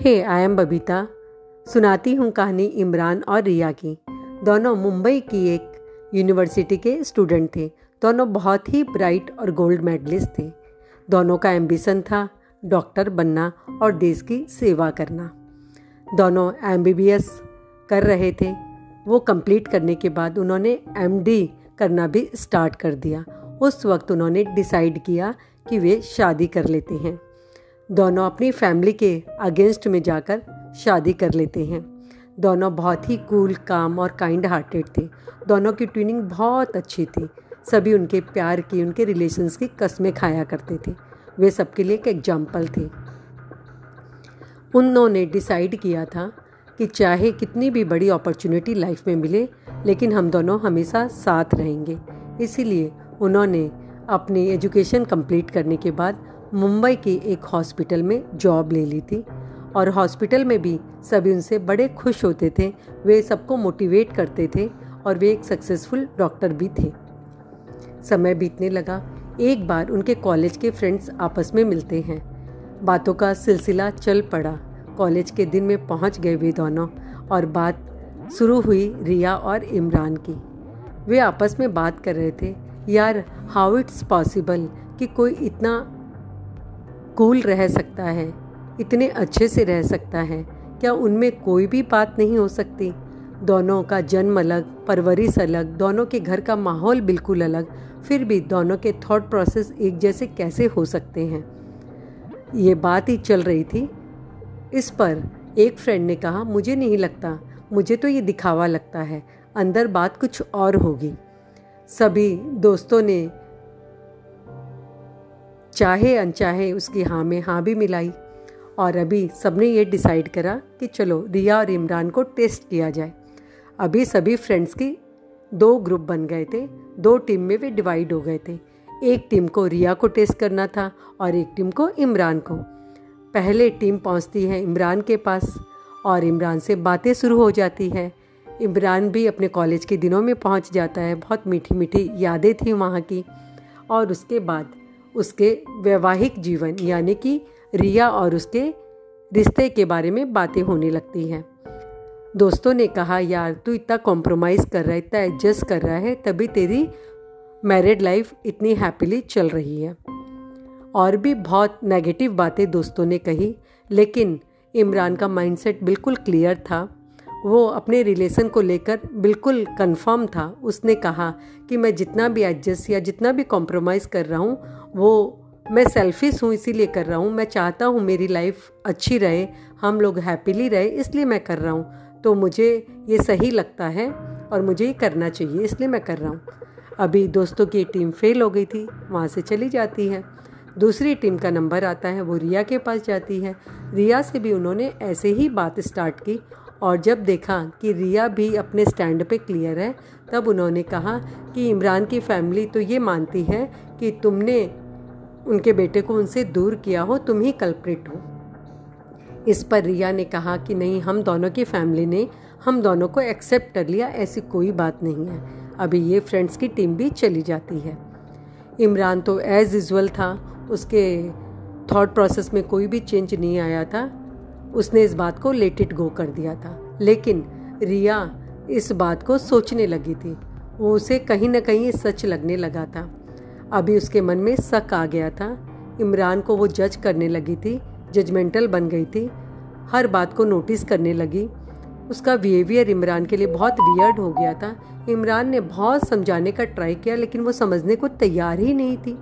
Hey I am Babita. सुनाती हूँ कहानी इमरान और रिया की। दोनों मुंबई की एक यूनिवर्सिटी के स्टूडेंट थे। दोनों बहुत ही ब्राइट और गोल्ड मेडलिस्ट थे। दोनों का एम्बिशन था डॉक्टर बनना और देश की सेवा करना। दोनों एमबीबीएस कर रहे थे। वो कंप्लीट करने के बाद उन्होंने एमडी करना भी स्टार्ट कर दिया। उस वक्त उन्होंने डिसाइड किया कि वे शादी कर लेते हैं। दोनों अपनी फैमिली के अगेंस्ट में जाकर शादी कर लेते हैं। दोनों बहुत ही कूल काम और काइंड हार्टेड थे। दोनों की ट्विनिंग बहुत अच्छी थी। सभी उनके प्यार की, उनके रिलेशंस की कस्में खाया करते थे। वे सबके लिए एक एग्ज़ाम्पल थे। उन्होंने डिसाइड किया था कि चाहे कितनी भी बड़ी अपॉर्चुनिटी लाइफ में मिले, लेकिन हम दोनों हमेशा साथ रहेंगे। इसीलिए उन्होंने अपनी एजुकेशन कंप्लीट करने के बाद मुंबई के एक हॉस्पिटल में जॉब ले ली थी और हॉस्पिटल में भी सभी उनसे बड़े खुश होते थे, वे सबको मोटिवेट करते थे और वे एक सक्सेसफुल डॉक्टर भी थे। समय बीतने लगा, एक बार उनके कॉलेज के फ्रेंड्स आपस में मिलते हैं। बातों का सिलसिला चल पड़ा, कॉलेज के दिन में पहुँच गए वे दोनों और बात शुरू हुई रिया और इमरान की। वे आपस में बात कर रहे थे, यार हाउ इट्स पॉसिबल कि कोई इतना कूल रह सकता है, इतने अच्छे से रह सकता है, क्या उनमें कोई भी बात नहीं हो सकती? दोनों का जन्म अलग, परवरिश अलग, दोनों के घर का माहौल बिल्कुल अलग, फिर भी दोनों के थॉट प्रोसेस एक जैसे कैसे हो सकते हैं? ये बात ही चल रही थी। इस पर एक फ्रेंड ने कहा, मुझे नहीं लगता, मुझे तो ये दिखावा लगता है, अंदर बात कुछ और होगी। सभी दोस्तों ने चाहे अनचाहे उसकी हाँ में हाँ भी मिलाई। और अभी सबने ये डिसाइड करा कि चलो रिया और इमरान को टेस्ट किया जाए। अभी सभी फ्रेंड्स की दो ग्रुप बन गए थे, दो टीम में वे डिवाइड हो गए थे। एक टीम को रिया को टेस्ट करना था और एक टीम को इमरान को। पहले टीम पहुँचती है इमरान के पास और इमरान से बातें शुरू हो जाती है। इमरान भी अपने कॉलेज के दिनों में पहुँच जाता है, बहुत मीठी मीठी यादें थी वहाँ की। और उसके बाद उसके वैवाहिक जीवन, यानी कि रिया और उसके रिश्ते के बारे में बातें होने लगती हैं। दोस्तों ने कहा, यार, तू इतना कॉम्प्रोमाइज़ कर रहा है, इतना एडजस्ट कर रहा है, तभी तेरी मैरिड लाइफ इतनी हैप्पीली चल रही है। और भी बहुत नेगेटिव बातें दोस्तों ने कही, लेकिन इमरान का माइंडसेट बिल्कुल क्लियर था। वो अपने रिलेशन को लेकर बिल्कुल कंफर्म था। उसने कहा कि मैं जितना भी एडजस्ट या जितना भी कॉम्प्रोमाइज़ कर रहा हूँ, वो मैं सेल्फिश हूँ, इसीलिए कर रहा हूँ। मैं चाहता हूँ मेरी लाइफ अच्छी रहे, हम लोग हैप्पीली रहे, इसलिए मैं कर रहा हूँ। तो मुझे ये सही लगता है और मुझे ये करना चाहिए, इसलिए मैं कर रहा हूँ। अभी दोस्तों की टीम फेल हो गई थी, वहाँ से चली जाती है। दूसरी टीम का नंबर आता है, वो रिया के पास जाती है। रिया से भी उन्होंने ऐसे ही बात स्टार्ट की और जब देखा कि रिया भी अपने स्टैंड पे क्लियर है, तब उन्होंने कहा कि इमरान की फैमिली तो ये मानती है कि तुमने उनके बेटे को उनसे दूर किया हो, तुम ही कल्प्रिट हो। इस पर रिया ने कहा कि नहीं, हम दोनों की फैमिली ने, हम दोनों को एक्सेप्ट कर लिया, ऐसी कोई बात नहीं है। अभी ये फ्रेंड्स की टीम भी चली जाती है। इमरान तो एज़ यूज़ुअल था, उसके थॉट प्रोसेस में कोई भी चेंज नहीं आया था। उसने इस बात को लेट इट गो कर दिया था। लेकिन रिया इस बात को सोचने लगी थी। वो उसे कहीं ना कहीं सच लगने लगा था। अभी उसके मन में शक आ गया था। इमरान को वो जज करने लगी थी। जजमेंटल बन गई थी। हर बात को नोटिस करने लगी। उसका बिहेवियर इमरान के लिए बहुत वियर्ड हो गया था। इमरान ने बहुत समझाने का ट्राई किया, लेकिन वो समझने को तैयार ही नहीं थी।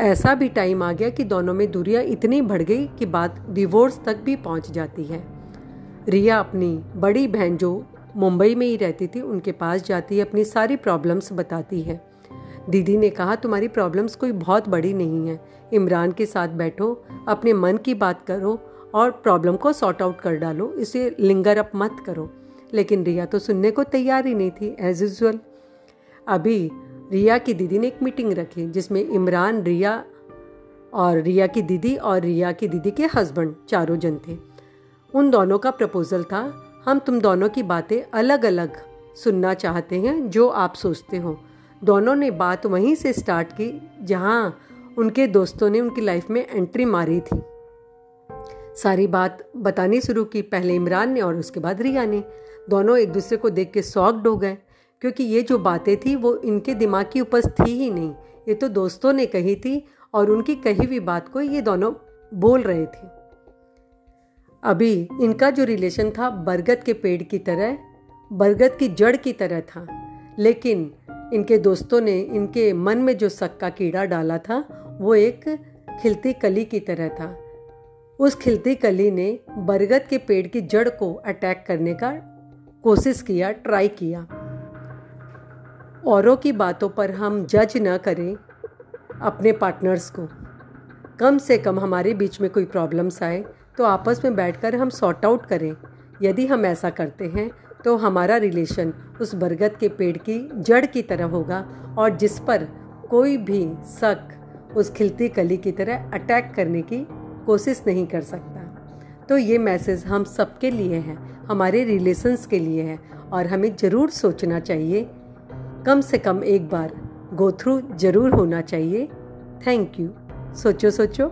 ऐसा भी टाइम आ गया कि दोनों में दूरियाँ इतनी बढ़ गई कि बात डिवोर्स तक भी पहुँच जाती है। रिया अपनी बड़ी बहन जो मुंबई में ही रहती थी, उनके पास जाती है, अपनी सारी प्रॉब्लम्स बताती है। दीदी ने कहा, तुम्हारी प्रॉब्लम्स कोई बहुत बड़ी नहीं है। इमरान के साथ बैठो, अपने मन की बात करो और प्रॉब्लम को सॉर्ट आउट कर डालो। इसे लिंगर अप मत करो। लेकिन रिया तो सुनने को तैयार ही नहीं थी एज यूजल अभी रिया की दीदी ने एक मीटिंग रखी, जिसमें इमरान, रिया और रिया की दीदी और रिया की दीदी के हस्बैंड चारों जन थे। उन दोनों का प्रपोज़ल था, हम तुम दोनों की बातें अलग अलग सुनना चाहते हैं, जो आप सोचते हो। दोनों ने बात वहीं से स्टार्ट की, जहाँ उनके दोस्तों ने उनकी लाइफ में एंट्री मारी थी। सारी बात बतानी शुरू की पहले इमरान ने और उसके बाद रिया ने। दोनों एक दूसरे को देख के सॉक्ड हो गए। क्योंकि ये जो बातें थी, वो इनके दिमाग की उपज थी ही नहीं। ये तो दोस्तों ने कही थी और उनकी कही हुई बात को ये दोनों बोल रहे थे। अभी इनका जो रिलेशन था, बरगद के पेड़ की तरह, बरगद की जड़ की तरह था। लेकिन इनके दोस्तों ने इनके मन में जो शक का कीड़ा डाला था, वो एक खिलती कली की तरह था। उस खिलती कली ने बरगद के पेड़ की जड़ को अटैक करने का कोशिश किया, ट्राई किया। औरों की बातों पर हम जज न करें अपने पार्टनर्स को। कम से कम हमारे बीच में कोई प्रॉब्लम्स आए तो आपस में बैठकर हम सॉर्ट आउट करें। यदि हम ऐसा करते हैं तो हमारा रिलेशन उस बरगद के पेड़ की जड़ की तरह होगा और जिस पर कोई भी शक उस खिलती कली की तरह अटैक करने की कोशिश नहीं कर सकता। तो ये मैसेज हम सबके लिए है, हमारे रिलेशंस के लिए है और हमें ज़रूर सोचना चाहिए कम से कम एक बार गो थ्रू ज़रूर होना चाहिए। थैंक यू सोचो सोचो।